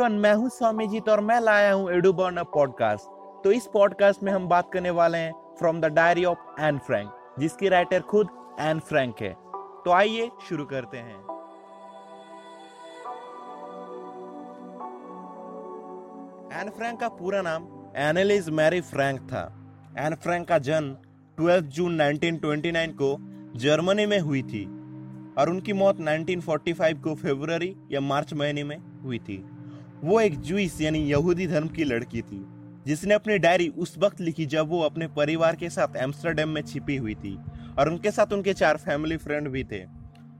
Everyone मैं हूँ स्वामी जीत और मैं लाया हूँ एडू बर्नर पॉडकास्ट। तो इस पॉडकास्ट में हम बात करने वाले हैं from the diary of Anne Frank जिसकी राइटर खुद एन फ्रैंक है। तो आइए शुरू करते हैं। एन फ्रैंक का पूरा नाम एनालिज मैरी फ्रैंक था। एन फ्रैंक का जन्म 12 जून 1929 को जर्मनी में हुई थी और उनकी मौत 1945 को फरवरी या मार्च महीने में हुई थी। वो एक जुइस यानी यहूदी धर्म की लड़की थी, जिसने अपनी डायरी उस वक्त लिखी जब वो अपने परिवार के साथ एम्स्टरडेम में छिपी हुई थी और उनके साथ उनके चार फैमिली फ्रेंड भी थे।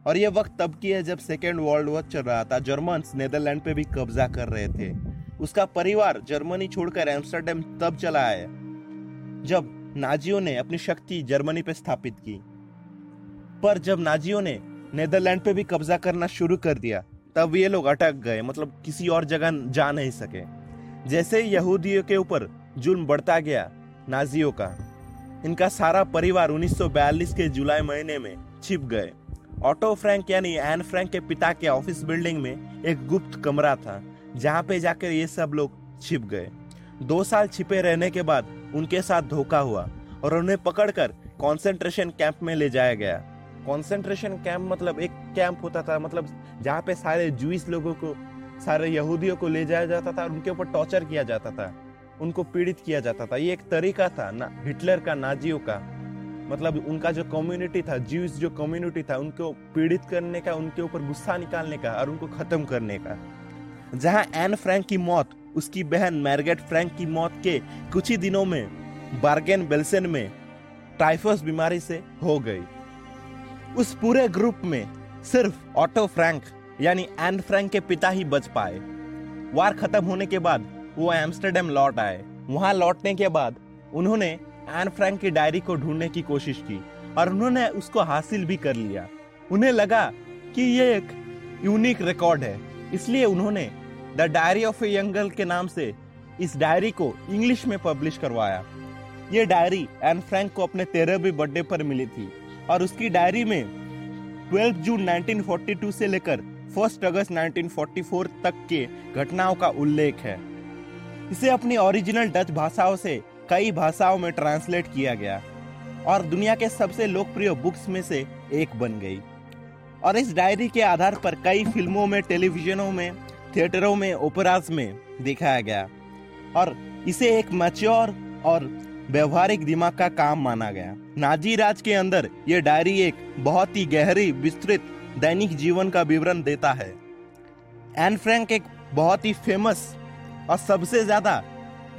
और ये वक्त तब की है जब सेकेंड वर्ल्ड वॉर चल रहा था जर्मन नेदरलैंड पे भी कब्जा कर रहे थे। उसका परिवार जर्मनी छोड़कर एम्स्टरडेम तब चला है जब नाजियों ने अपनी शक्ति जर्मनी पे स्थापित की। पर जब नाजियों ने नेदरलैंड पे भी कब्जा करना शुरू कर दिया तब ये लोग अटक गए मतलब किसी और जगह जा नहीं सके। जैसे यहूदियों के ऊपर जुल्म बढ़ता गया, नाजियों का, इनका सारा परिवार 1942 के जुलाई महीने में छिप गए। ऑटो फ्रैंक यानी एन फ्रैंक के पिता के ऑफ़िस बिल्डिंग में एक गुप्त कमरा था, जहाँ पे जाकर ये सब लोग छिप गए। दो साल छिपे रहने के बाद उनके साथ धोखा हुआ और उन्हें पकड़कर कॉन्सेंट्रेशन कैंप में ले जाया गया। कॉन्सेंट्रेशन कैंप मतलब एक कैंप होता था मतलब जहाँ पे सारे जूस लोगों को, सारे यहूदियों को ले जाया जाता था और उनके ऊपर टॉर्चर किया जाता था, उनको पीड़ित किया जाता था। ये एक तरीका था ना, हिटलर का, नाजियों का। मतलब उनका जो कम्युनिटी था ज्यूस जो कम्युनिटी था, उनको पीड़ित करने का, उनके ऊपर गुस्सा निकालने का और उनको खत्म करने का। जहाँ एन फ्रैंक की मौत, उसकी बहन मैरगेट फ्रैंक की मौत के कुछ ही दिनों में बार्गेन बेल्सन में टाइफस बीमारी से हो गई। उस पूरे ग्रुप में सिर्फ़ ऑटो फ्रैंक, यानी एन फ्रैंक के पिता ही बच पाए। वार खत्म होने के बाद वो एम्स्टरडेम लौट आए। वहाँ लौटने के बाद उन्होंने एन फ्रैंक की डायरी को ढूँढने की कोशिश की और उन्होंने उसको हासिल भी कर लिया। उन्हें लगा कि ये एक यूनिक रिकॉर्ड है। इसलिए उन्होंने the diary of a young girl के नाम से इस डायरी को इंग्लिश में पब्लिश करवाया। ये डायरी एन फ्रैंक को अपने तेरहवीं बर्थडे पर मिली थी। और उसकी डायरी में 12 जून 1942 से लेकर 1 अगस्त 1944 तक के घटनाओं का उल्लेख है। इसे अपनी ओरिजिनल डच भाषाओं से कई भाषाओं में ट्रांसलेट किया गया और दुनिया के सबसे लोकप्रिय बुक्स में से एक बन गई। और इस डायरी के आधार पर कई फ़िल्मों में, टेलीविजनों में, थिएटरों में, ओपराज में दिखाया गया। और इसे एक मैच्योर और व्यवहारिक दिमाग का काम माना गया। नाजी राज के अंदर यह डायरी एक बहुत ही गहरी, विस्तृत, दैनिक जीवन का विवरण देता है। एन फ्रैंक एक बहुत ही फ़ेमस और सबसे ज़्यादा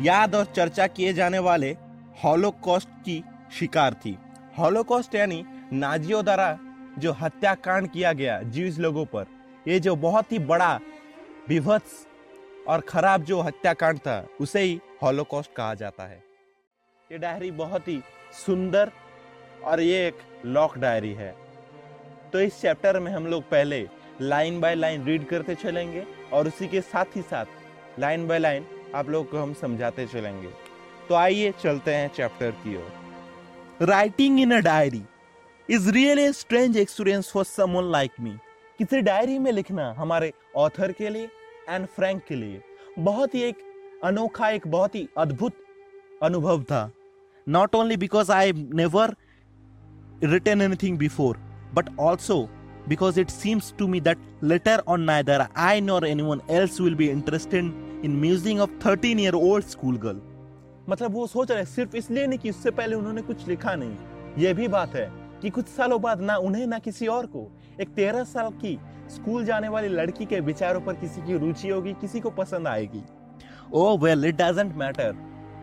याद और चर्चा किए जाने वाले हॉलोकॉस्ट की शिकार थी। हॉलोकॉस्ट यानी नाजियों द्वारा जो हत्याकांड किया गया जीव लोगों पर, ये जो बहुत ही बड़ा, विभत्स और खराब जो हत्याकांड था, उसे ही हॉलोकॉस्ट कहा जाता है। ये डायरी बहुत ही सुंदर और ये एक लॉक डायरी है। तो इस चैप्टर में हम लोग पहले लाइन बाय लाइन रीड करते चलेंगे और उसी के साथ ही साथ लाइन बाय लाइन आप लोग को हम समझाते चलेंगे। तो आइए चलते हैं चैप्टर की ओर। Writing in a diary is real really strange experience for someone like me किसी डायरी में लिखना हमारे ऑथर के लिए एंड फ्रैंक के लिए बहुत ही एक अनोखा, एक बहुत ही अद्भुत अनुभव था। Not only because I've never written anything before, but also because it seems to me that later on neither I nor anyone else will be interested in musing of 13 year old school girl. मतलब वो सोच रहे सिर्फ़ इसलिए नहीं कि उससे पहले उन्होंने कुछ लिखा नहीं ये भी बात है कि कुछ सालों बाद ना उन्हें ना किसी और को एक तेरह साल की स्कूल जाने वाली लड़की के विचारों पर किसी की रुचि होगी किसी को पसंद आएगी oh well it doesn't matter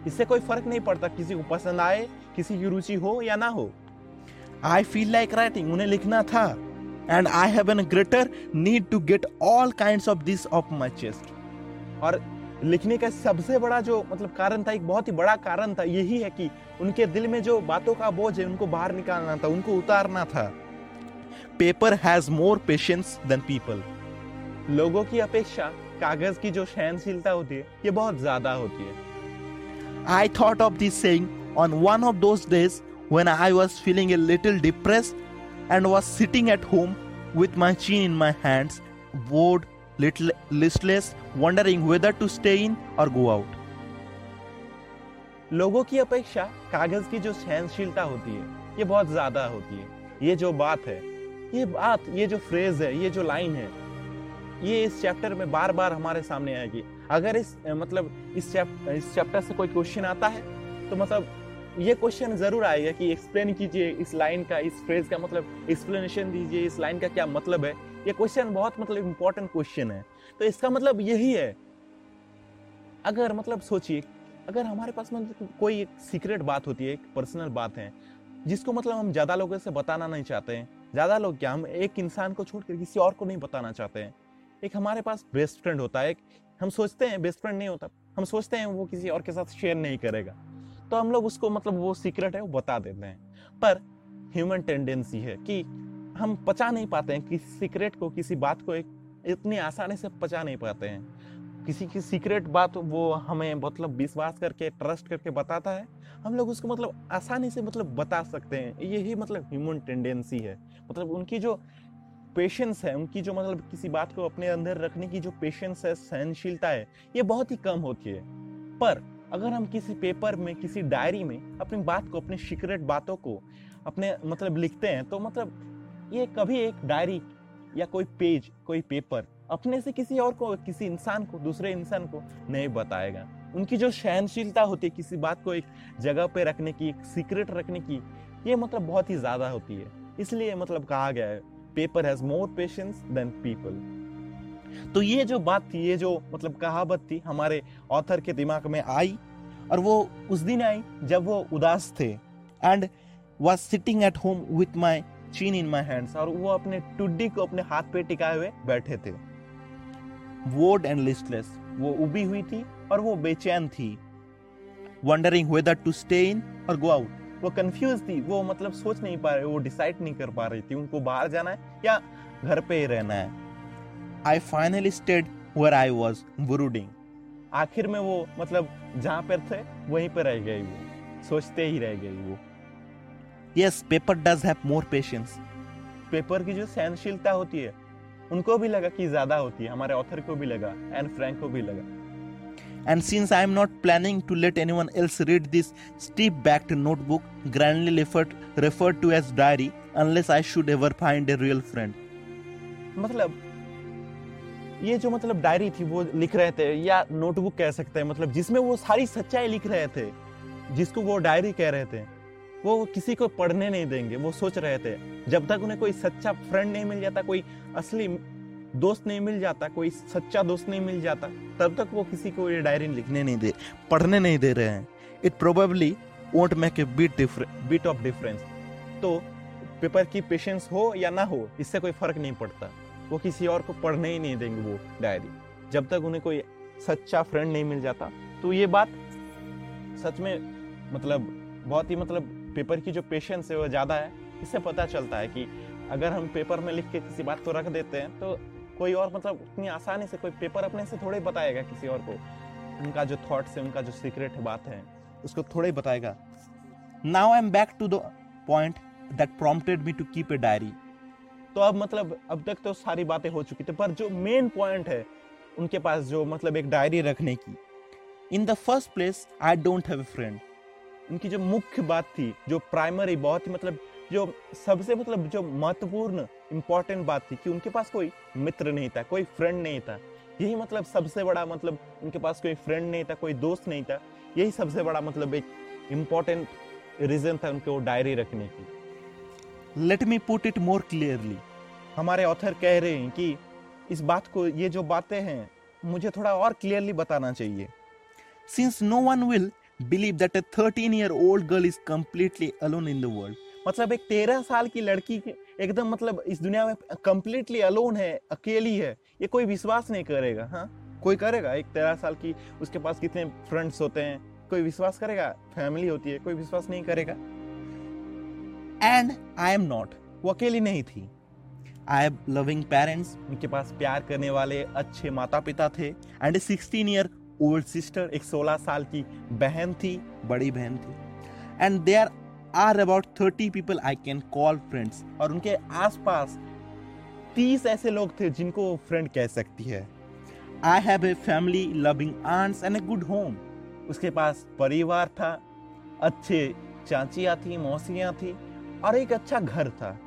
इससे कोई फ़र्क नहीं पड़ता किसी को पसंद आए, किसी की रुचि हो या ना हो। आई फील लाइक राइटिंग उन्हें लिखना था। And I have an greater need to get all kind of this of my chest और लिखने का सबसे बड़ा जो मतलब कारण था, एक बहुत ही बड़ा कारण था, यही है कि उनके दिल में जो बातों का बोझ है, उनको बाहर निकालना था, उनको उतारना था। Paper has more patience than people लोगों की अपेक्षा, कागज़ की जो सहनशीलता होती है, ये बहुत ज़्यादा होती है। I thought of this saying on one of those days when I was feeling a little depressed and was sitting at home with my chin in my hands, bored little listless, wondering whether to stay in or go out. लोगों की अपेक्षा कागज़ की जो सहनशीलता होती है ये बहुत ज़्यादा होती है ये जो बात है ये बात ये जो फ्रेज है ये जो लाइन है ये इस चैप्टर में बार बार हमारे सामने आएगी। अगर इस मतलब इस चैप्टर इस चैप्टर से कोई क्वेश्चन आता है तो मतलब ये क्वेश्चन ज़रूर आएगा कि एक्सप्लेन कीजिए इस लाइन का, इस फ्रेज का मतलब एक्सप्लेनेशन दीजिए, इस लाइन का क्या मतलब है। ये क्वेश्चन बहुत मतलब इंपॉर्टेंट क्वेश्चन है। तो इसका मतलब यही है। अगर मतलब सोचिए, अगर हमारे पास मतलब कोई एक सीक्रेट बात होती है, एक पर्सनल बात है, जिसको मतलब हम ज़्यादा लोगों से बताना नहीं चाहते हैं, ज़्यादा लोग क्या, हम एक इंसान को छोड़कर किसी और को नहीं बताना चाहते हैं। एक हमारे पास बेस्ट फ्रेंड होता है, एक हम सोचते हैं बेस्ट फ्रेंड नहीं होता, हम सोचते हैं वो किसी और के साथ शेयर नहीं करेगा। तो हम लोग उसको मतलब वो सीक्रेट है, वो बता देते हैं। पर ह्यूमन टेंडेंसी है कि हम पचा नहीं पाते हैं, किसी सीक्रेट को, किसी बात को एक इतनी आसानी से पचा नहीं पाते हैं। किसी की सीक्रेट बात वो हमें मतलब विश्वास करके ट्रस्ट करके बताता है, हम लोग उसको मतलब आसानी से मतलब बता सकते हैं। यही मतलब ह्यूमन टेंडेंसी है। मतलब उनकी जो पेशेंस है, उनकी जो मतलब किसी बात को अपने अंदर रखने की जो पेशेंस है, सहनशीलता है, ये बहुत ही कम होती है। पर अगर हम किसी पेपर में, किसी डायरी में अपनी बात को, अपनी सीक्रेट बातों को अपने मतलब लिखते हैं तो मतलब ये कभी एक डायरी या कोई पेज कोई पेपर अपने से किसी और को, किसी इंसान को, दूसरे इंसान को नहीं बताएगा। उनकी जो सहनशीलता होती है, किसी बात को एक जगह पे रखने की, एक सीक्रेट रखने की, ये मतलब बहुत ही ज़्यादा होती है। इसलिए मतलब कहा गया है paper has more patience than people तो ये जो बात थी, ये जो मतलब कहावत थी हमारे ऑथर के दिमाग में आई और वो उस दिन आई जब वो उदास थे and was sitting at home with my chin in my hands और वो अपने टुड्डी को अपने हाथ पे टिकाए हुए बैठे थे। वोड एंड लिस्टलेस वो उबी हुई थी और वो बेचैन थी wondering whether to stay in or go out वो कंफ्यूज थी वो मतलब सोच नहीं पा रहे वो डिसाइड नहीं कर पा रही थी उनको बाहर जाना है या घर पे ही रहना है। I finally stayed where I was brooding आखिर में वो मतलब जहाँ पर थे वहीं पर रह गई वो सोचते ही रह गई वो। Yes paper does have more patience paper की जो सहनशीलता होती है उनको भी लगा कि ज़्यादा होती है हमारे ऑथर को भी लगा एंड फ्रैंक को भी लगा। And since I am not planning to let anyone else read this steep backed notebook, grandly referred, referred to as diary, unless I should ever find a real friend. मतलब ये जो मतलब diary थी वो लिख रहे थे या नोटबुक कह सकते हैं मतलब जिसमें वो सारी सच्चाई लिख रहे थे जिसको वो डायरी कह रहे थे वो किसी को पढ़ने नहीं देंगे वो सोच रहे थे जब तक उन्हें कोई सच्चा फ्रेंड नहीं मिल जाता कोई असली दोस्त नहीं मिल जाता, कोई सच्चा दोस्त नहीं मिल जाता, तब तक वो किसी को ये डायरी लिखने नहीं दे, पढ़ने नहीं दे रहे हैं। It probably won't make a bit bit of difference तो पेपर की पेशेंस हो या ना हो, इससे कोई फ़र्क नहीं पड़ता। वो किसी और को पढ़ने ही नहीं देंगे वो डायरी। जब तक उन्हें कोई सच्चा फ्रेंड नहीं मिल जाता। तो ये बात सच में मतलब बहुत ही मतलब पेपर की जो पेशेंस है, वो ज़्यादा है। इससे पता चलता है कि अगर हम पेपर में लिख के किसी बात को रख देते हैं तो कोई और मतलब उतनी आसानी से, कोई पेपर अपने से थोड़े बताएगा किसी और को। उनका जो थॉट्स है, उनका जो सीक्रेट बात है, उसको थोड़े बताएगा। Now I am back to the point that prompted me to keep a diary तो अब मतलब अब तक तो सारी बातें हो चुकी थी, पर जो मेन पॉइंट है, उनके पास जो मतलब एक डायरी रखने की। In the first place I don't have friend उनकी जो मुख्य बात थी, जो प्राइमरी बहुत ही मतलब जो सबसे मतलब जो महत्वपूर्ण इंपॉर्टेंट बात थी कि उनके पास कोई मित्र नहीं था कोई फ्रेंड नहीं था। यही मतलब सबसे बड़ा मतलब उनके पास कोई फ्रेंड नहीं था कोई दोस्त नहीं था। यही सबसे बड़ा मतलब एक इंपॉर्टेंट रीजन था उनको डायरी रखने की। Let me put it more clearly हमारे ऑथर कह रहे हैं कि इस बात को ये जो बातें हैं मुझे थोड़ा और क्लियरली बताना चाहिए। Since no one will believe that a thirteen year old girl is completely alone in the world मतलब एक तेरह साल की लड़की एकदम मतलब इस दुनिया में कम्प्लीटली अलोन है, अकेली है, ये कोई विश्वास नहीं करेगा हाँ? कोई करेगा? एक तेरह साल की, उसके पास कितने फ्रेंड्स होते हैं? कोई विश्वास करेगा? फैमिली होती है, कोई विश्वास नहीं करेगा? एंड आई एम नॉट वो अकेली नहीं थी। आई हैव लविंग पेरेंट्स उनके पास प्यार करने वाले अच्छे माता पिता थे। And a sixteen year old sister एक 16 साल की बहन थी, बड़ी बहन थी। And they are are about thirty people I can call friends. और उनके आसपास तीस ऐसे लोग थे जिनको फ्रेंड कह सकती है। I have a family loving aunts and a good home उसके पास परिवार था, अच्छे चाचियाँ थी, मौसियाँ थी, और एक अच्छा घर था।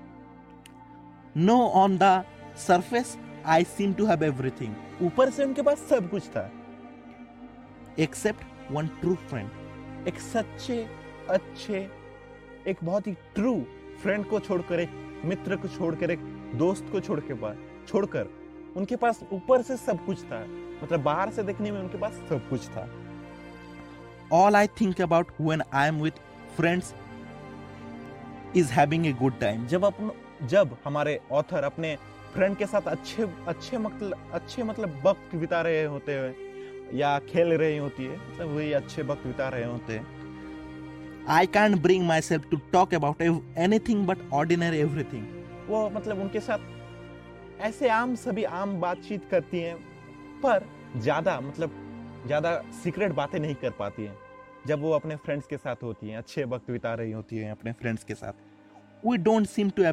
No on the surface I seem to have everything ऊपर से उनके पास सब कुछ था। एक्सेप्ट वन ट्रू फ्रेंड एक सच्चे, अच्छे एक बहुत ही ट्रू फ्रेंड को छोड़कर, एक मित्र को छोड़कर, एक दोस्त को छोड़ के पास छोड़कर, उनके पास ऊपर से सब कुछ था। मतलब बाहर से देखने में उनके पास सब कुछ था। All I think about when I am with friends is having a good time जब अपन, जब हमारे ऑथर अपने फ्रेंड के साथ अच्छे अच्छे मतलब अच्छे मतलब वक्त बिता रहे होते हैं, या खेल रही होती है मतलब वही अच्छे वक्त बिता रहे होते हैं I can bring myself to talk about anything but ordinary everything वो मतलब उनके साथ ऐसे आम सभी आम बातचीत करती हैं पर ज़्यादा मतलब ज़्यादा सीक्रेट बातें नहीं कर पाती हैं। जब वो अपने फ्रेंड्स के साथ होती हैं अच्छे वक्त बिता रही होती हैं अपने फ्रेंड्स के साथ। We don't seem to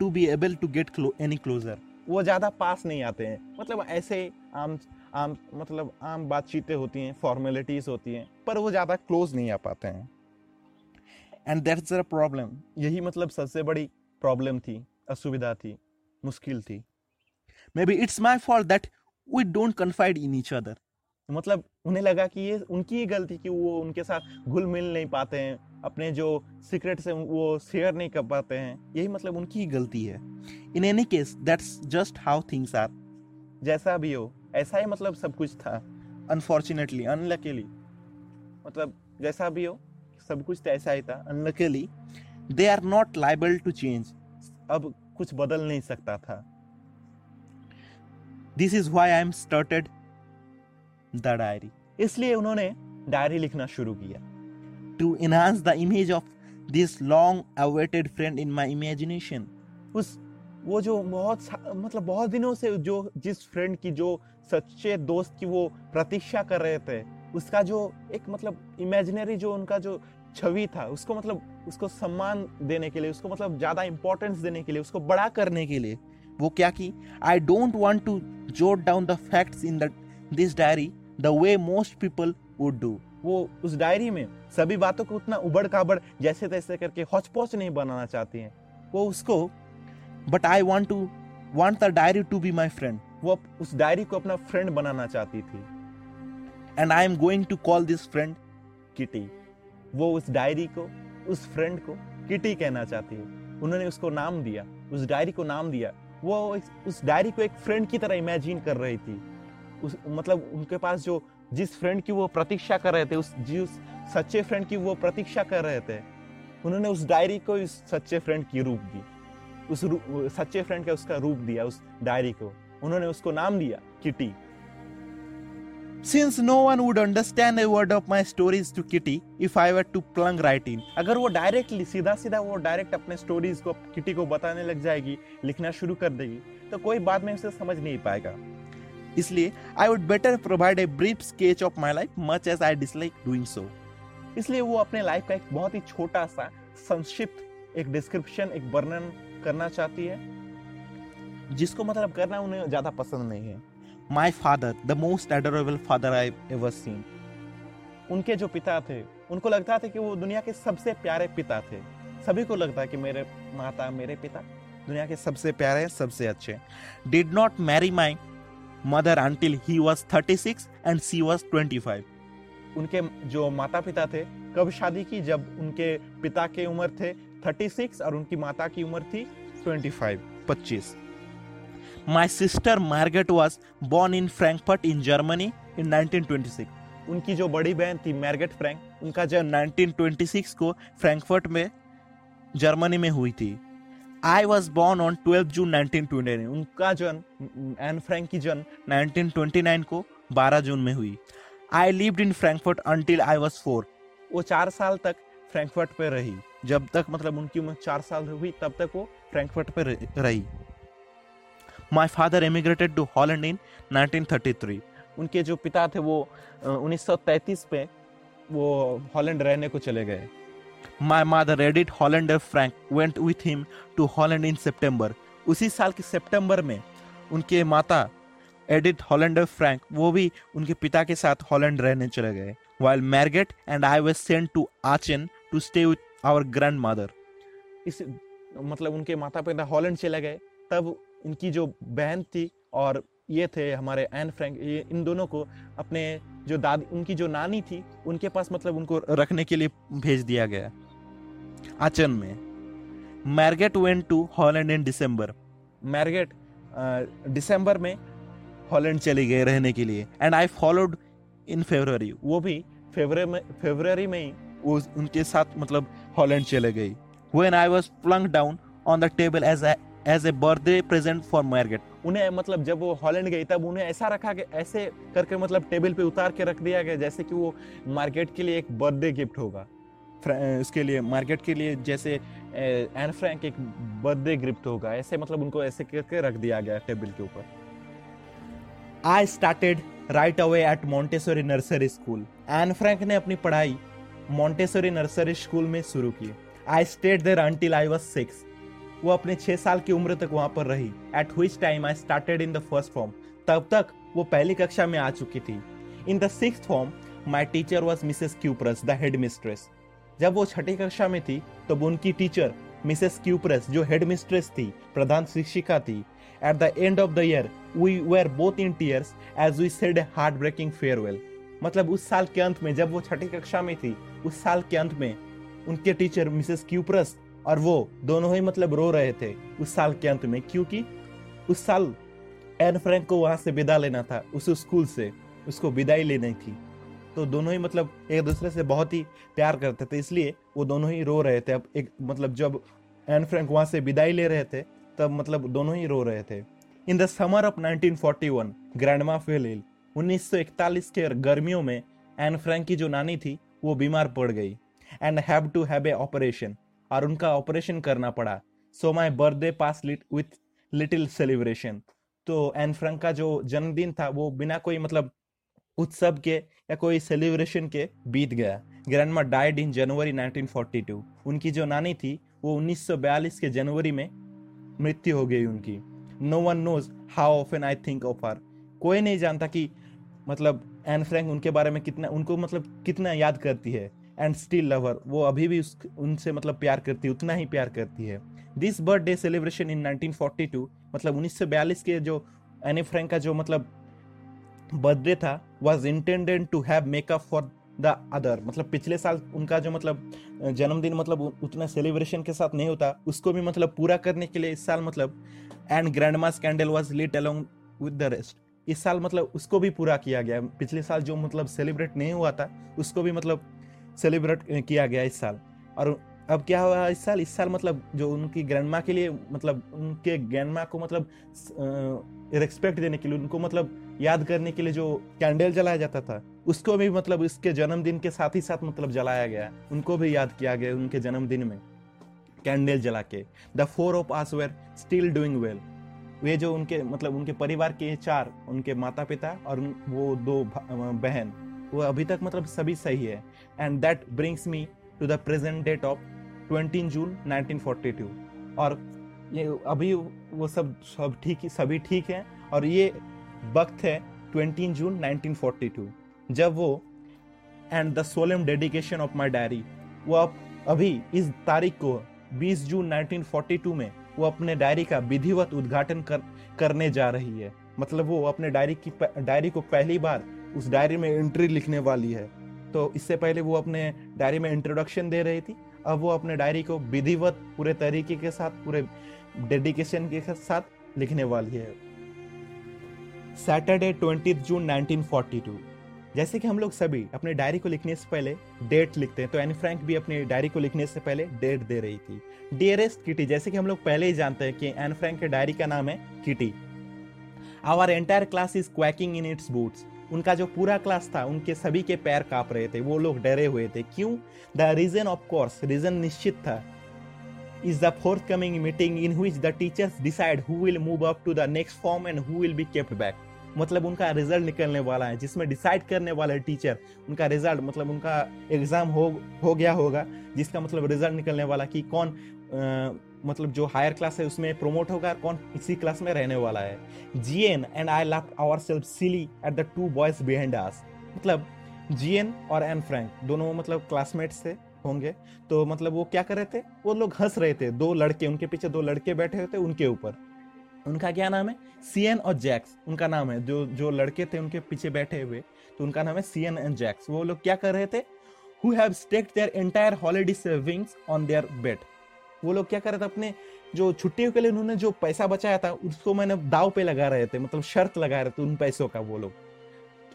to be able to get any closer वो ज़्यादा पास नहीं आते हैं। मतलब ऐसे आम आम मतलब आम बातचीतें होती हैं फॉर्मेलिटीज़ होती हैं पर वो ज़्यादा क्लोज नहीं आ पाते हैं। एंड दैट्स अ प्रॉब्लम यही मतलब सबसे बड़ी प्रॉब्लम थी असुविधा थी मुश्किल थी। Maybe it's my fault that we don't confide in each other मतलब उन्हें लगा कि ये उनकी ही गलती कि वो उनके साथ घुल मिल नहीं पाते हैं अपने जो सीक्रेट से वो शेयर नहीं कर पाते हैं। यही मतलब उनकी ही गलती है। In any case that's just how things are जैसा भी हो ऐसा ही मतलब सब कुछ था। अनफॉर्चुनेटली अनलकीली मतलब जैसा भी हो सब कुछ तो ऐसा ही था unluckily they are not liable to change अब कुछ बदल नहीं सकता था। This is why I am started the diary इसलिए उन्होंने डायरी लिखना शुरू किया। To enhance the image of this long awaited friend in my imagination उस, वो जो बहुत मतलब बहुत दिनों से जो, जिस फ्रेंड की जो सच्चे दोस्त की वो प्रतीक्षा कर रहे थे उसका जो एक मतलब इमेजिनरी जो उनका जो छवि था, उसको मतलब उसको सम्मान देने के लिए, उसको मतलब ज़्यादा इंपॉर्टेंस देने के लिए, उसको बड़ा करने के लिए, वो क्या की? I don't want to jot down the facts in this diary the way most people would do वो उस डायरी में सभी बातों को उतना उबड़ काबड़ जैसे तैसे करके हौच नहीं बनाना चाहती हैं। वो उसको but I want to want the diary to be my friend वो उस डायरी को अपना फ्रेंड बनाना चाहती थी। And I am going to call this friend Kitty वो उस डायरी को, उस फ्रेंड को किटी कहना चाहती है। उन्होंने उसको नाम दिया, उस डायरी को नाम दिया। वो उस डायरी को एक फ्रेंड की तरह इमेजिन कर रही थी। उस मतलब उनके पास जो, जिस फ्रेंड की वो प्रतीक्षा कर रहे थे, उस, जिस सच्चे फ्रेंड की वो प्रतीक्षा कर रहे थे, उन्होंने उस डायरी को इस सच्चे फ्रेंड की रूप दी। उस सच्चे फ्रेंड का उसका रूप दिया, उस डायरी को। उन्होंने उसको नाम दिया Kitty Since no one would understand a word of my stories to Kitty if I were to plung right in. अगर वो डायरेक्टली सीधा सीधा वो डायरेक्ट अपने स्टोरीज को किटी को बताने लग जाएगी लिखना शुरू कर देगी तो कोई बाद में उसे समझ नहीं पाएगा। इसलिए I would better provide a brief sketch of my life much as I dislike doing so इसलिए वो अपने लाइफ का एक बहुत ही छोटा सा संक्षिप्त एक डिस्क्रिप्शन एक वर्णन करना चाहती है। जिसको मतलब करना उन्हें ज़्यादा पसंद नहीं है। My father the most adorable father I ever seen उनके जो पिता थे उनको लगता था कि वो दुनिया के सबसे प्यारे पिता थे। सभी को लगता कि मेरे माता मेरे पिता दुनिया के सबसे प्यारे सबसे अच्छे। Did not marry my mother until he was thirty six and she was twenty five उनके जो माता पिता थे कब शादी की? जब उनके पिता की उम्र थे थर्टी सिक्स और उनकी माता की उम्र थी ट्वेंटी फाइव पच्चीस। My sister Margot was born in Frankfurt in Germany in 1926 उनकी जो बड़ी बहन थी मार्गेट फ्रैंक उनका जन्म 1926 को फ्रैंकफर्ट में जर्मनी में हुई थी। I was born on twelve June 1929 उनका जन्म एन फ्रैंक की जन्म 1929 को 12 जून में हुई। I lived in Frankfurt until I was four वो चार साल तक फ्रैंकफर्ट पे रही। जब तक मतलब उनकी उम्र चार साल हुई, तब तक वो फ्रैंकफर्ट पे रही। My father emigrated to Holland in 1933 उनके जो पिता थे वो 1933 पे वो हॉलैंड रहने को चले गए। My mother, Edith Hollander Frank, went with him to Holland in September. उसी साल के सितंबर में उनके माता एडिट हॉलैंडर फ्रैंक वो भी उनके पिता के साथ हॉलैंड रहने चले गए। While Margot and I was sent to Aachen to stay with our grandmother इस मतलब उनके माता पिता हॉलैंड चले गए। तब इनकी जो बहन थी और ये थे हमारे एन फ्रैंक ये इन दोनों को अपने जो दादी, उनकी जो नानी थी, उनके पास मतलब उनको रखने के लिए भेज दिया गया। आचन में। Margot went to Holland in December Margot दिसंबर में हॉलैंड चली गए रहने के लिए। And I followed in February वो भी फेब्रवरी में फेब्रवरी में ही वो उनके साथ मतलब हॉलैंड चले गई। When I was plunked down on the table as as a birthday present for Margot उन्हें मतलब जब वो हॉलैंड गई, तब उन्हें ऐसा रखा कि, ऐसे करके मतलब टेबल पे उतार के रख दिया गया, जैसे कि वो मार्केट के लिए एक बर्थडे गिफ्ट होगा। इसके लिए मार्केट के लिए जैसे एन फ्रैंक एक बर्थडे गिफ्ट होगा। ऐसे मतलब उनको ऐसे करके रख दिया गया टेबल के ऊपर। I started right away at Montessori nursery school Anne Frank ने अपनी पढ़ाई मॉन्टेसोरी नर्सरी स्कूल में शुरू की। I stayed there until I was six वो अपने छह साल की उम्र तक वहाँ पर रही at which time I started in the first form तब तक वो पहली कक्षा में आ चुकी थी। In the sixth form my teacher was Mrs Kuperus the headmistress जब वो छठी कक्षा में थी, तब उनकी टीचर मिसेस क्यूप्रस जो हेड मिस्ट्रेस थी, प्रधान शिक्षिका थी। At the end of the year we were both in tears as we said a heartbreaking farewell मतलब उस साल के अंत में, जब वो छठी कक्षा में थी, उस साल के अंत में उनके टीचर मिसेस क्यूप्रस और वो दोनों ही मतलब रो रहे थे उस साल के अंत में, क्योंकि उस साल एन फ्रैंक को वहाँ से विदा लेना था, उस स्कूल से, उसको विदाई लेनी थी। तो दोनों ही मतलब एक दूसरे से बहुत ही प्यार करते थे, इसलिए वो दोनों ही रो रहे थे। अब एक मतलब जब एन फ्रैंक वहाँ से विदाई ले रहे थे, तब मतलब दोनों ही रो रहे थे। In the summer of 1941 grandma fell ill 1941 के गर्मियों में एन फ्रैंक की जो नानी थी, वो बीमार पड़ गई। And have to have a operation. और उनका ऑपरेशन करना पड़ा। So my birthday passed lit with little celebration तो एन फ्रैंक का जो जन्मदिन था, वो बिना कोई मतलब उत्सव के या कोई सेलिब्रेशन के बीत गया। ग्रैंड मा डाइड इन जनवरी 1942 उनकी जो नानी थी, वो 1942 के जनवरी में मृत्यु हो गई उनकी। No one knows how often I think of her कोई नहीं जानता कि मतलब एन फ्रैंक उनके बारे में कितना, उनको मतलब कितना याद करती है। एंड स्टिल लवर वो अभी भी उस उनसे मतलब प्यार करती है, उतना ही प्यार करती है। दिस बर्थडे सेलिब्रेशन इन 1942 मतलब 1942 के जो एनी फ्रैंक का जो मतलब बर्थडे था was intended to have make up for the other मतलब पिछले साल उनका जो मतलब जन्मदिन मतलब उतना सेलिब्रेशन के साथ नहीं होता, उसको भी मतलब पूरा करने के लिए इस साल मतलब and grandma's candle was lit along with the rest इस साल मतलब उसको भी पूरा किया गया। पिछले साल जो मतलब सेलिब्रेट नहीं हुआ था, उसको भी मतलब सेलिब्रेट किया गया इस साल। और अब क्या हुआ इस साल? इस साल मतलब जो उनकी ग्रैंड माँ के लिए मतलब उनके ग्रैंड माँ को मतलब रिस्पेक्ट देने के लिए, उनको मतलब याद करने के लिए जो कैंडल जलाया जाता था, उसको भी मतलब इसके जन्मदिन के साथ ही साथ मतलब जलाया गया। उनको भी याद किया गया उनके जन्मदिन में कैंडल जला के। The four of us were still doing well वे जो उनके मतलब उनके परिवार के चार, उनके माता पिता और वो दो बहन, वो अभी तक मतलब सभी सही है। And that brings me to the present date of twenty June 1942 और ये अभी वो सब सब ठीक, सभी ठीक है और ये वक्त है 20 जून 1942 जब वो and the solemn dedication of my diary वो अब अभी इस तारीख को 20 जून 1942 में वो अपने डायरी का विधिवत उद्घाटन कर, करने जा रही है। मतलब वो अपने डायरी की डायरी को पहली बार उस डायरी में एंट्री लिखने वाली है। तो इससे पहले वो अपने डायरी में इंट्रोडक्शन दे रही थी। अब वो अपने डायरी को विधिवत, पूरे तरीके के साथ, पूरे डेडिकेशन के साथ लिखने वाली है। सैटरडे ट्वेंटी जून 1942 जैसे कि हम लोग सभी अपने डायरी को लिखने से पहले डेट लिखते हैं तो एनी फ्रैंक भी अपनी डायरी को लिखने से पहले डेट दे रही थी। डियरेस्ट किटी जैसे कि हम लोग पहले ही जानते हैं कि एन फ्रैंक के डायरी का नाम है Kitty our entire class is quaking in its boots उनका जो पूरा क्लास था, उनके सभी के पैर काँप रहे थे। वो लोग डरे हुए थे। क्यों? The reason of course reason निश्चित था। Is the forthcoming meeting in which the teachers decide who will move up to the next form and who will be kept back मतलब उनका रिज़ल्ट निकलने वाला है जिसमें डिसाइड करने वाला है टीचर उनका रिज़ल्ट मतलब उनका एग्ज़ाम हो हो गया होगा जिसका मतलब रिज़ल्ट निकलने वाला कि कौन आ, मतलब जो हायर क्लास है उसमें प्रोमोट होगा कौन इसी क्लास में रहने वाला है। G N and I love our self silly at the two boys behind us मतलब जी एन और एन फ्रैंक दोनों मतलब क्लासमेट्स थे होंगे। तो मतलब वो क्या कर रहे थे? वो लोग हंस रहे थे। दो लड़के उनके पीछे दो लड़के बैठे हुए थे उनके ऊपर। उनका क्या नाम है? सीएन और जैक्स उनका नाम है। जो जो लड़के थे उनके पीछे बैठे हुए तो उनका नाम है सीएन एंड जैक्स वो लोग क्या कर रहे थे? Who have staked their entire holiday savings on their bet वो लोग क्या कर रहे थे? अपने जो छुट्टियों के लिए उन्होंने जो पैसा बचाया था, उसको मैंने दाव पे लगा रहे थे मतलब शर्त लगा रहे थे उन पैसों का वो लोग।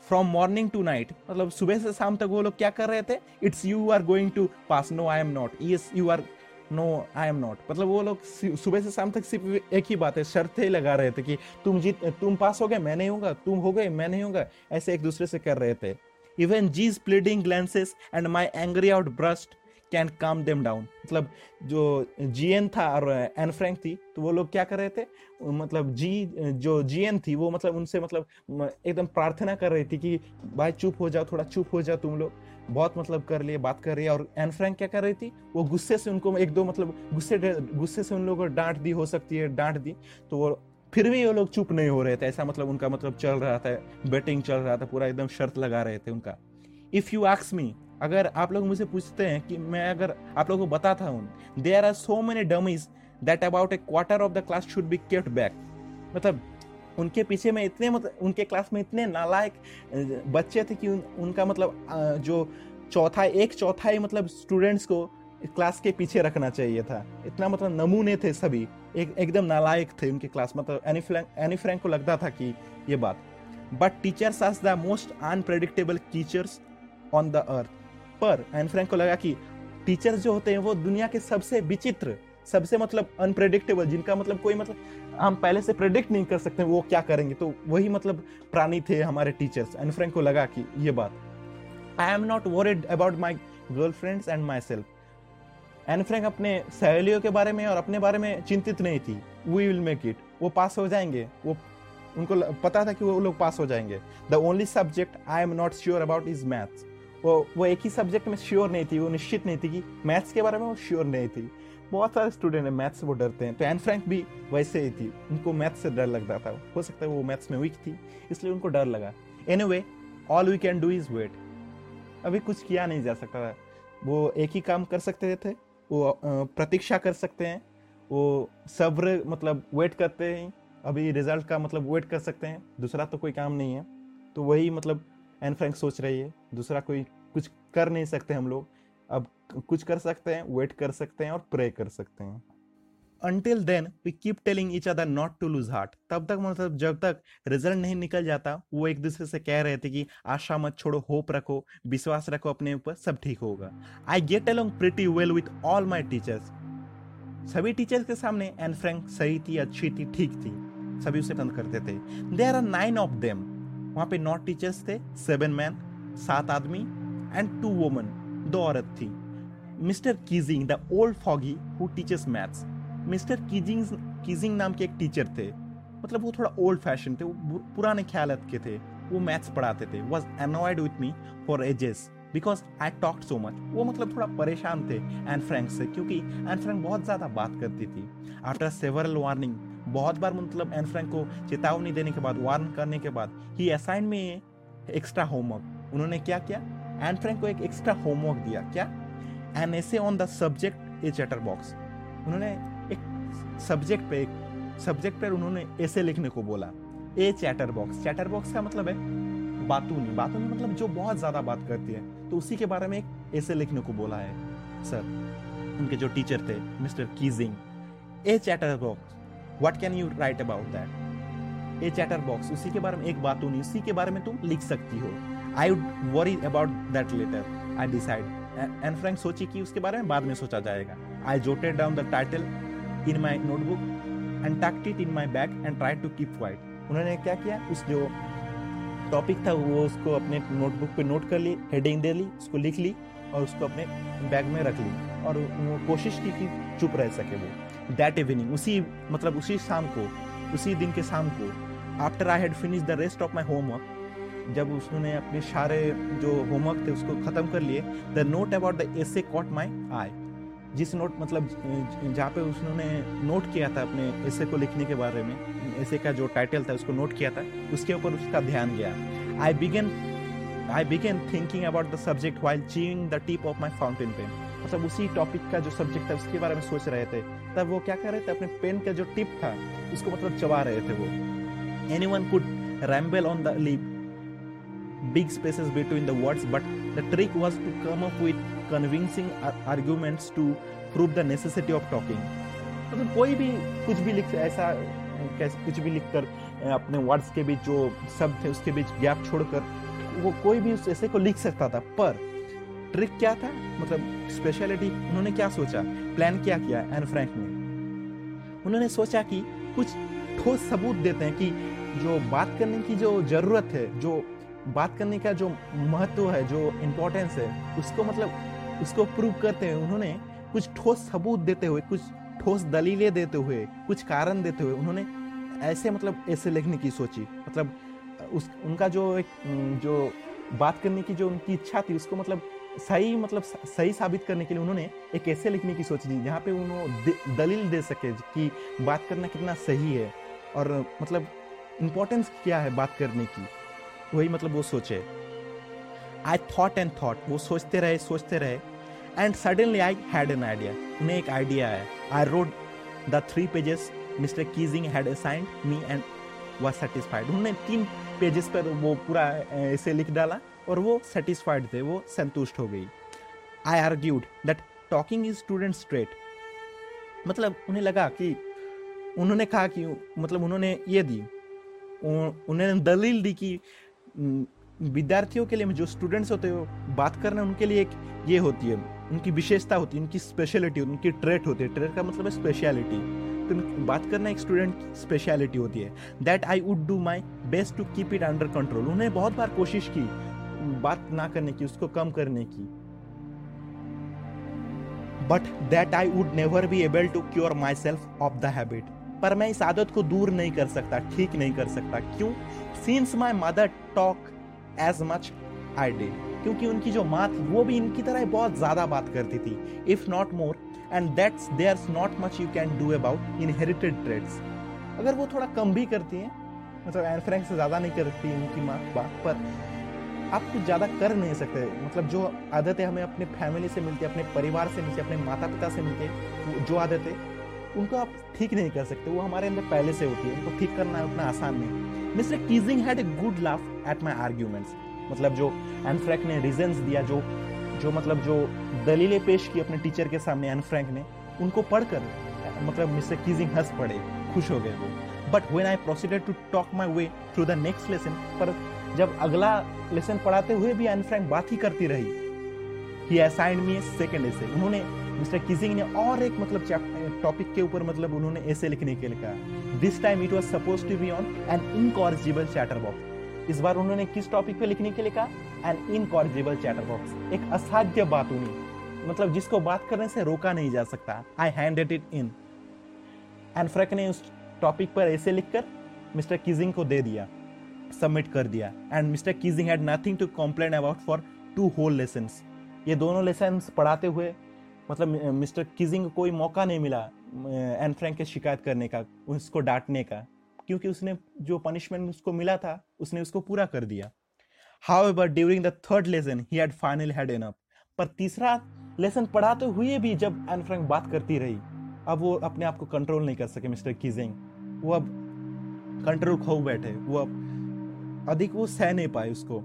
फ्रॉम मॉर्निंग टू नाइट मतलब सुबह से शाम तक वो लोग क्या कर रहे थे? It's you are going to pass no I am not yes you are no I am not मतलब वो लोग सुबह से शाम तक सिर्फ़ एक ही बात है, शर्तें लगा रहे थे कि तुम जीत, तुम पास हो गए, मैं नहीं होगा तुम हो गए, मैं नहीं होगा ऐसे एक दूसरे से कर रहे थे। Even jeez pleading glances and my angry outburst can calm them down मतलब जो जी एन था और एन फ्रैंक थी तो वो लोग क्या कर रहे थे? मतलब जी जो जी एन थी, वो मतलब उनसे मतलब एकदम प्रार्थना कर रही थी कि भाई चुप हो जाओ, थोड़ा चुप हो जाओ तुम लोग। बहुत मतलब कर लिए, बात कर रही है। और एन फ्रैंक क्या कर रही थी? वो गुस्से से उनको एक दो मतलब गुस्से गुस्से से उन लोगों को डांट दी, हो सकती है डांट दी। तो वो फिर भी वो लोग चुप नहीं हो रहे थे। ऐसा मतलब उनका मतलब चल रहा था बैटिंग चल रहा था, पूरा एकदम शर्त लगा रहे थे उनका। इफ़ यू आक्स मी अगर आप लोग मुझे पूछते हैं कि मैं अगर आप लोगों को बताता हूँ there are so many dummies that about a quarter of the class should be kept back मतलब उनके पीछे में इतने मतलब उनके क्लास में इतने नालायक बच्चे थे कि उन, उनका मतलब जो चौथा एक चौथाई मतलब स्टूडेंट्स को क्लास के पीछे रखना चाहिए था। इतना मतलब नमूने थे सभी। एक एकदम नालायक थे उनके क्लास मतलब एनी फ्रैंक एनी फ्रैंक को लगता था कि ये बात। बट टीचर्स आज the most unpredictable teachers on the earth पर एन फ्रैंक को लगा कि टीचर्स जो होते हैं वो दुनिया के सबसे विचित्र, सबसे मतलब अनप्रेडिक्टेबल जिनका मतलब कोई मतलब हम पहले से प्रेडिक्ट नहीं कर सकते वो क्या करेंगे। तो वही मतलब प्राणी थे हमारे टीचर्स एन फ्रैंक को लगा कि ये बात। I am not worried about my girl friends and my self Anne Frank अपने सहेलियों के बारे में और अपने बारे में चिंतित नहीं थी। वी विल मेक इट वो पास हो जाएँगे। वो, उनको पता था कि वो लोग पास हो जाएँगे। The only subject I am not sure about is maths वो वो एक ही सब्जेक्ट में श्योर नहीं थी, वो निश्चित नहीं थी कि मैथ्स के बारे में वो श्योर नहीं थी। बहुत सारे स्टूडेंट हैं मैथ्स से वो डरते हैं। तो एन फ्रैंक भी वैसे ही थी। उनको मैथ्स से डर लगता था। हो सकता है वो मैथ्स में वीक थी, इसलिए उनको डर लगा। Anyway all we can do is wait अभी कुछ किया नहीं जा सकता था। वो एक ही काम कर सकते थे, वो प्रतीक्षा कर सकते हैं, वो सब्र मतलब वेट करते हैं। अभी रिज़ल्ट का मतलब वेट कर सकते हैं। दूसरा तो कोई काम नहीं है। तो वही मतलब एन फ्रैंक सोच रही है दूसरा कोई कुछ कर नहीं सकते हम लोग। अब कुछ कर सकते हैं वेट कर सकते हैं और प्रे कर सकते हैं। Until then we keep telling each other not to lose heart तब तक मतलब जब तक रिज़ल्ट नहीं निकल जाता, वो एक दूसरे से कह रहे थे कि आशा मत छोड़ो होप रखो, विश्वास रखो, अपने ऊपर सब ठीक होगा। I get along pretty well with all my teachers सभी टीचर्स के सामने एन फ्रैंक सही थी, अच्छी थी, ठीक थी। सभी उसे पसंद करते थे। There are nine of them वहाँ पे नॉट टीचर्स थे सेवन मैन सात आदमी एंड टू वुमन दो औरत थी। Mister Keesing, the old fogey who teachers maths. Mister Keesing Keesing नाम के एक टीचर थे। मतलब वो थोड़ा ओल्ड फ़ैशन थे, वो पुराने ख्याल के थे। वो मैथ्स पढ़ाते थे। Was annoyed with me for ages because I talk so much वो मतलब थोड़ा परेशान थे एन फ्रैंक से, क्योंकि एन फ्रैंक बहुत ज़्यादा बात करती थी। आफ्टर सेवरल वार्निंग बहुत बार मतलब एन फ्रैंक को चेतावनी देने के बाद वार्न करने के बाद ही असाइन में एक्स्ट्रा होमवर्क उन्होंने क्या किया? एन फ्रैंक को एक एक्स्ट्रा होमवर्क दिया। क्या? An essay on the subject a chatter box उन्होंने एक सब्जेक्ट पे, एक सब्जेक्ट पर उन्होंने ऐसे लिखने को बोला। A chatter box chatter box का मतलब है बातूनी। बातूनी मतलब जो बहुत ज़्यादा बात करती है तो उसी के बारे में एक ऐसे लिखने को बोला है सर उनके जो टीचर थे mister Keesing a chatter box what can you write about that a chatter box उसी के बारे में एक बातूनी उसी के बारे में तुम लिख सकती हो। I would worry about that later I decide Anne Frank सोची कि उसके बारे में बाद में सोचा जाएगा। I jotted down the title in my notebook and tucked it in my bag and try to keep quiet उन्होंने क्या किया? उस जो टॉपिक था, वो उसको अपने नोटबुक पे नोट कर ली हेडिंग दे ली, उसको लिख ली और उसको अपने बैग में रख ली। और वो कोशिश की कि चुप रह सके वो। दैट इवनिंग उसी मतलब उसी शाम को, उसी दिन के शाम को after I had finish the rest of my homework जब उसने अपने सारे जो होमवर्क थे उसको ख़त्म कर लिए the note about the essay caught my eye जिस नोट मतलब जहाँ पे उसने नोट किया था अपने एसे को लिखने के बारे में एसे का जो टाइटल था उसको नोट किया था, उसके ऊपर उसका ध्यान गया। I began I began thinking about the subject while chewing the tip of my fountain pen मतलब उसी टॉपिक का जो सब्जेक्ट था, उसके बारे में सोच रहे थे। तब वो क्या कर रहे थे? अपने पेन का जो टिप था, उसको मतलब चबा रहे थे वो। Anyone could ramble on the leave big spaces between the words, but the trick was to come up with convincing arguments to prove the necessity of talking. मतलब कोई भी, कुछ भी लिख, ऐसा कुछ भी लिखकर, अपने वर्ड्स के बीच जो शब्द थे, उसके बीच गैप छोड़कर वो कोई भी उस ऐसे को लिख सकता था, पर ट्रिक क्या था? मतलब स्पेशलिटी उन्होंने क्या सोचा? प्लान क्या किया एन फ्रैंक ने? उन्होंने सोचा कि कुछ ठोस सबूत देते हैं कि जो बात करने की जो ज़रूरत है, जो बात करने का जो महत्व है, जो इम्पोर्टेंस है, उसको मतलब उसको प्रूव करते हुए उन्होंने कुछ ठोस सबूत देते हुए, कुछ ठोस दलीलें देते हुए, कुछ कारण देते हुए उन्होंने ऐसे मतलब ऐसे लिखने की सोची। मतलब उस, उनका जो एक जो बात करने की जो उनकी इच्छा थी, उसको मतलब सही मतलब सही साबित करने के लिए उन्होंने एक ऐसे लिखने की सोच दी, जहाँ पे उन्होंने दलील दे सके कि बात करना कितना सही है और मतलब इम्पोर्टेंस क्या है बात करने की, वही मतलब वो सोचे। आई थॉट एंड थॉट वो सोचते रहे सोचते रहे and suddenly I had an idea उन्हें एक आइडिया है I wrote the three pages mister Keesing had assigned me and was satisfied उन्होंने तीन पेजेस पर वो पूरा ऐसे लिख डाला और वो सेटिस्फाइड थे, वो संतुष्ट हो गई। I argued that talking is student trait मतलब उन्हें लगा कि उन्होंने कहा कि मतलब उन्होंने ये दी उन्होंने दलील दी कि विद्यार्थियों के लिए, जो स्टूडेंट्स होते हैं बात करना उनके लिए एक ये होती है, उनकी विशेषता होती है, उनकी स्पेशलिटी उनकी ट्रेट होती है। ट्रेट का मतलब है स्पेशलिटी तो बात करना एक स्टूडेंट की स्पेशलिटी होती है। That I would do my best to keep it under control उन्हें बहुत बार कोशिश की, बात ना करने की, उसको कम करने की। But that I would never be able to cure my self of the habit पर मैं इस आदत को दूर नहीं कर सकता, ठीक नहीं कर सकता। क्यों? Since my mother talk as much I did क्योंकि उनकी जो माँ थी वो भी इनकी तरह बहुत ज़्यादा बात करती थी। If not more and that's there not much you can do about inherited traits अगर वो थोड़ा कम भी करती हैं मतलब एन फ्रैंक से ज़्यादा नहीं करती उनकी माँ बात, पर आप कुछ ज़्यादा कर नहीं सकते। मतलब जो आदतें हमें अपने फैमिली से मिलती है, अपने परिवार से मिलती है, अपने माता पिता से मिलती जो आदतें, उनको आप ठीक नहीं कर सकते। वो हमारे अंदर पहले से होती है, उनको ठीक करना उतना आसान नहीं mister Keesing had a good laugh at my arguments मतलब जो एन फ्रैंक ने रीजंस दिया, जो जो मतलब जो दलीलें पेश की अपने टीचर के सामने एन फ्रैंक ने, उनको पढ़कर मतलब मिस्टर कीजिंग हंस पड़े, खुश हो गए वो। But when I proceeded to talk my way through the next lesson पर जब अगला लेसन पढ़ाते हुए भी एन फ्रैंक बात ही करती रही ही असाइंड मी सेकेंड ऐसे उन्होंने, मिस्टर किजिंग ने और एक मतलब टॉपिक के ऊपर मतलब उन्होंने ऐसे लिखने के लिए कहा। This time it was suppose to be on an incorrigible chatter box इस बार उन्होंने किस टॉपिक पे लिखने के लिए कहा? एन इनकॉरिजिबल चैटर बॉक्स एक असाध्य बात उन्हीं मतलब जिसको बात करने से रोका नहीं जा सकता। I handed it in Anne Frank ने उस टॉपिक पर ऐसे लिखकर मिस्टर किजिंग को दे दिया। सबमिट कर दिया। And mister Keesing had nothing to complain about for two whole lesson ये दोनों लेसन पढ़ाते हुए मतलब मिस्टर किजिंग को कोई मौका नहीं मिला एन फ्रैंक के शिकायत करने का, उसको डांटने का। क्योंकि उसने जो पनिशमेंट उसको मिला था, उसने उसको पूरा कर दिया। However during the third lesson he had final had enough पर तीसरा लेसन पढ़ाते हुए भी जब एन फ्रैंक बात करती रही। अब वो अपने आप को कंट्रोल नहीं कर सके मिस्टर किजिंग वो अब कंट्रोल खो बैठे। वो अब अधिक वो सह नहीं पाए उसको।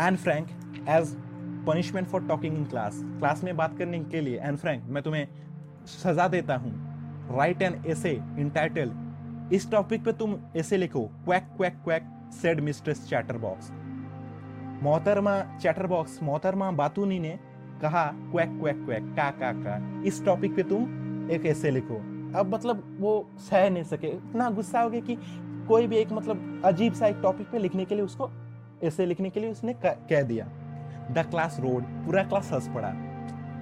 Anne Frank as punishment for talking in class class में बात करने के लिए एन फ्रैंक मैं तुम्हें सजा देता हूँ। Write an essay in title इस टॉपिक पे तुम ऐसे लिखो। Quack quack quack said mistress chatter box मोहतरमा चैटर बॉक्स मोहतरमा बातूनी ने कहा, क्वैक क्वैक क्वैक, का का का, इस टॉपिक पे तुम एक ऐसे लिखो। अब मतलब वो सह नहीं सके, इतना गुस्सा हो गया कि कोई भी एक मतलब अजीब सा एक टॉपिक पे लिखने के लिए उसको, ऐसे लिखने के लिए उसने कह दिया। द क्लास रोड, पूरा क्लास हंस पड़ा।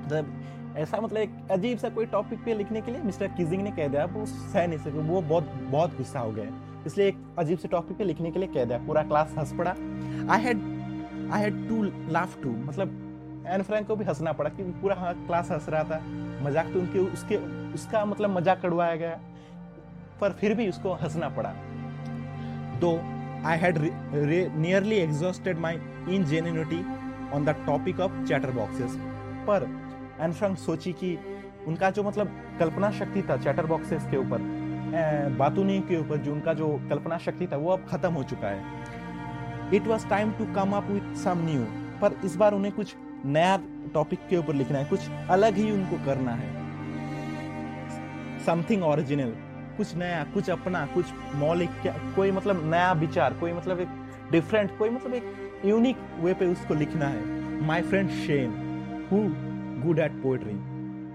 जब ऐसा मतलब एक अजीब सा कोई टॉपिक पे लिखने के लिए मिस्टर किजिंग ने कह दिया वो सह नहीं सके, वो बहुत बहुत गुस्सा हो गए इसलिए एक अजीब से टॉपिक पे लिखने के लिए कह दिया, पूरा क्लास हंस पड़ा। I had I had to laugh to मतलब एन फ्रैंक को भी हंसना पड़ा क्योंकि पूरा हाँ, क्लास हंस रहा था। मज़ाक तो उनके उसके उसका मतलब मज़ाक कड़वाया गया। पर फिर भी उसको हंसना पड़ा। Though I had nearly exhausted my ingenuity on the topic of chatter boxes पर एन फ्रैंक सोची कि उनका जो मतलब कल्पना शक्ति था चैटर बॉक्सेस के ऊपर बातूनी के ऊपर जो उनका जो कल्पना शक्ति था वो अब खत्म हो चुका है। It was time to come up with some new पर इस बार उन्हें कुछ नया टॉपिक के ऊपर लिखना है। कुछ अलग ही उनको करना है। समथिंग ओरिजिनल कुछ नया, कुछ अपना, कुछ मौलिक कोई मतलब नया विचार, कोई मतलब एक डिफरेंट कोई मतलब एक यूनिक वे पे उसको लिखना है। My friend Sanne who good at poetry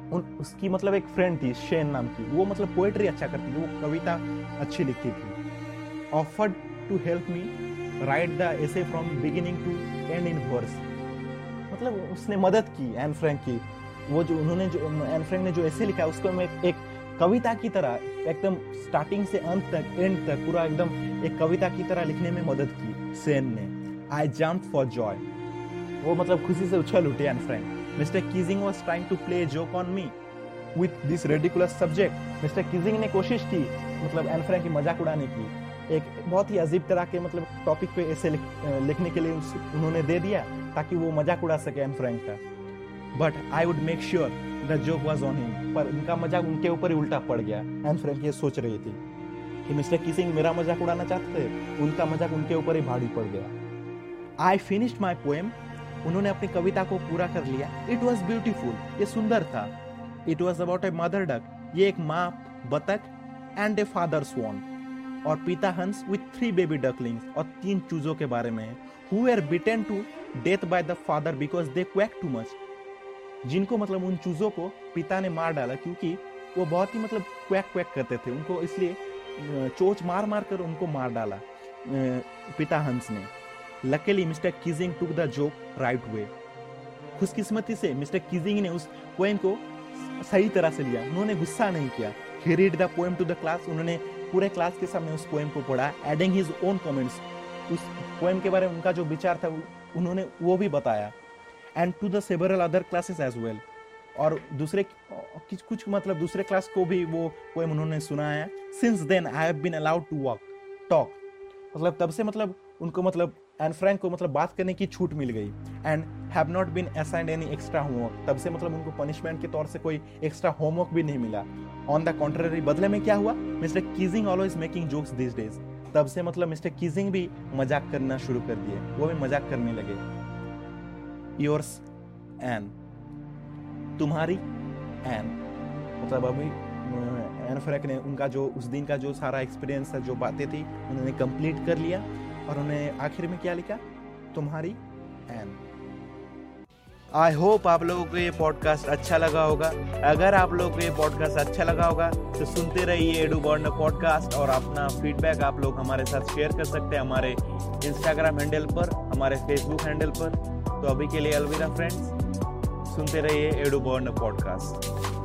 उन, उसकी मतलब एक फ्रेंड थी शेन नाम की। वो मतलब पोएट्री अच्छा करती थी, वो कविता अच्छी लिखती थी। Offered to help me write the essay from beginning to end in verse मतलब उसने मदद की एन फ्रैंक की वो जो उन्होंने जो एन फ्रैंक ने जो ऐसे लिखा, उसको मैं एक कविता की तरह, एकदम स्टार्टिंग से अंत तक एंड तक, पूरा एकदम एक कविता की तरह लिखने में मदद की सेन ने आई जम्प फॉर जॉय वो मतलब खुशी से उछल उठे Anne Frank. Keesing was trying to play a joke on me with this ridiculous subject. Mr. Keesing ने कोशिश की मतलब एन फ्रैंक की मज़ाक उड़ाने की एक बहुत ही अजीब तरह के मतलब टॉपिक पे ऐसे लिख, लिखने के लिए उन्होंने दे दिया ताकि वो मज़ाक उड़ा सके एन फ्रैंक का। But I would make sure the joke was on him पर उनका मज़ाक उनके ऊपर ही उल्टा पड़ गया। एन फ्रैंक ये सोच रही थी कि मिस्टर किसिंग मेरा मज़ाक उड़ाना चाहते थे उनका मज़ाक उनके ऊपर ही भारी पड़ गया। आई फिनिश्ड माई पोएम उन्होंने अपनी कविता को पूरा कर लिया। इट वॉज़ ब्यूटिफुल ये सुंदर था। It was about a mother duck ये एक माँ बतक एंड ए फादर स्वॉन और पिता हंस विथ थ्री बेबी डकलिंग्स और तीन चूजों के बारे में। Who are bitten to death by the father because they quack too much जिनको मतलब उन चूजों को पिता ने मार डाला क्योंकि वो बहुत ही मतलब क्वैक क्वैक करते थे। उनको इसलिए चोच मार मार कर उनको मार डाला पिता हंस ने। Luckily mister Keesing took the joke right way खुशकिस्मती से मिस्टर किजिंग ने उस पोएम को सही तरह से लिया। उन्होंने गुस्सा नहीं किया। He read the poem to the class उन्होंने पूरे क्लास के सामने उस पोएम को पढ़ा एडिंग हिज ओन कमेंट्स उस पोएम के बारे में उनका जो विचार था, उन्होंने वो भी बताया. And to the several other classes as well और दूसरे, कुछ मतलब दूसरे क्लास को भी वो पोएम उन्होंने सुनाया. Since then I have been allowed to walk talk मतलब तब से मतलब उनको मतलब एंड फ्रैंक को मतलब बात करने की छूट मिल गई. And have not been assigned any extra homework तब से मतलब उनको पनिशमेंट के तौर से कोई एक्स्ट्रा होमवर्क भी नहीं मिला। ऑन द कॉन्ट्ररी बदले में क्या हुआ? Mister Keesing always making jokes this days तब से मतलब मिस्टर कीजिंग भी मज़ाक करना शुरू कर दिए। वो भी मज़ाक करने लगे। योर्स एन तुम्हारी एन मतलब अभी एन फ्रैंक ने उनका जो, उस दिन का जो सारा एक्सपीरियंस था जो बातें थी, उन्होंने कंप्लीट कर लिया। और उन्हें आखिर में क्या लिखा? तुम्हारी एन आई होप आप लोगों को ये पॉडकास्ट अच्छा लगा होगा। अगर आप लोगों को ये पॉडकास्ट अच्छा लगा होगा तो सुनते रहिए एडू बॉर्न पॉडकास्ट और अपना फीडबैक आप लोग हमारे साथ शेयर कर सकते हैं हमारे इंस्टाग्राम हैंडल पर, हमारे फेसबुक हैंडल पर। तो अभी के लिए अलविदा फ्रेंड्स सुनते रहिए एडू बॉर्न पॉडकास्ट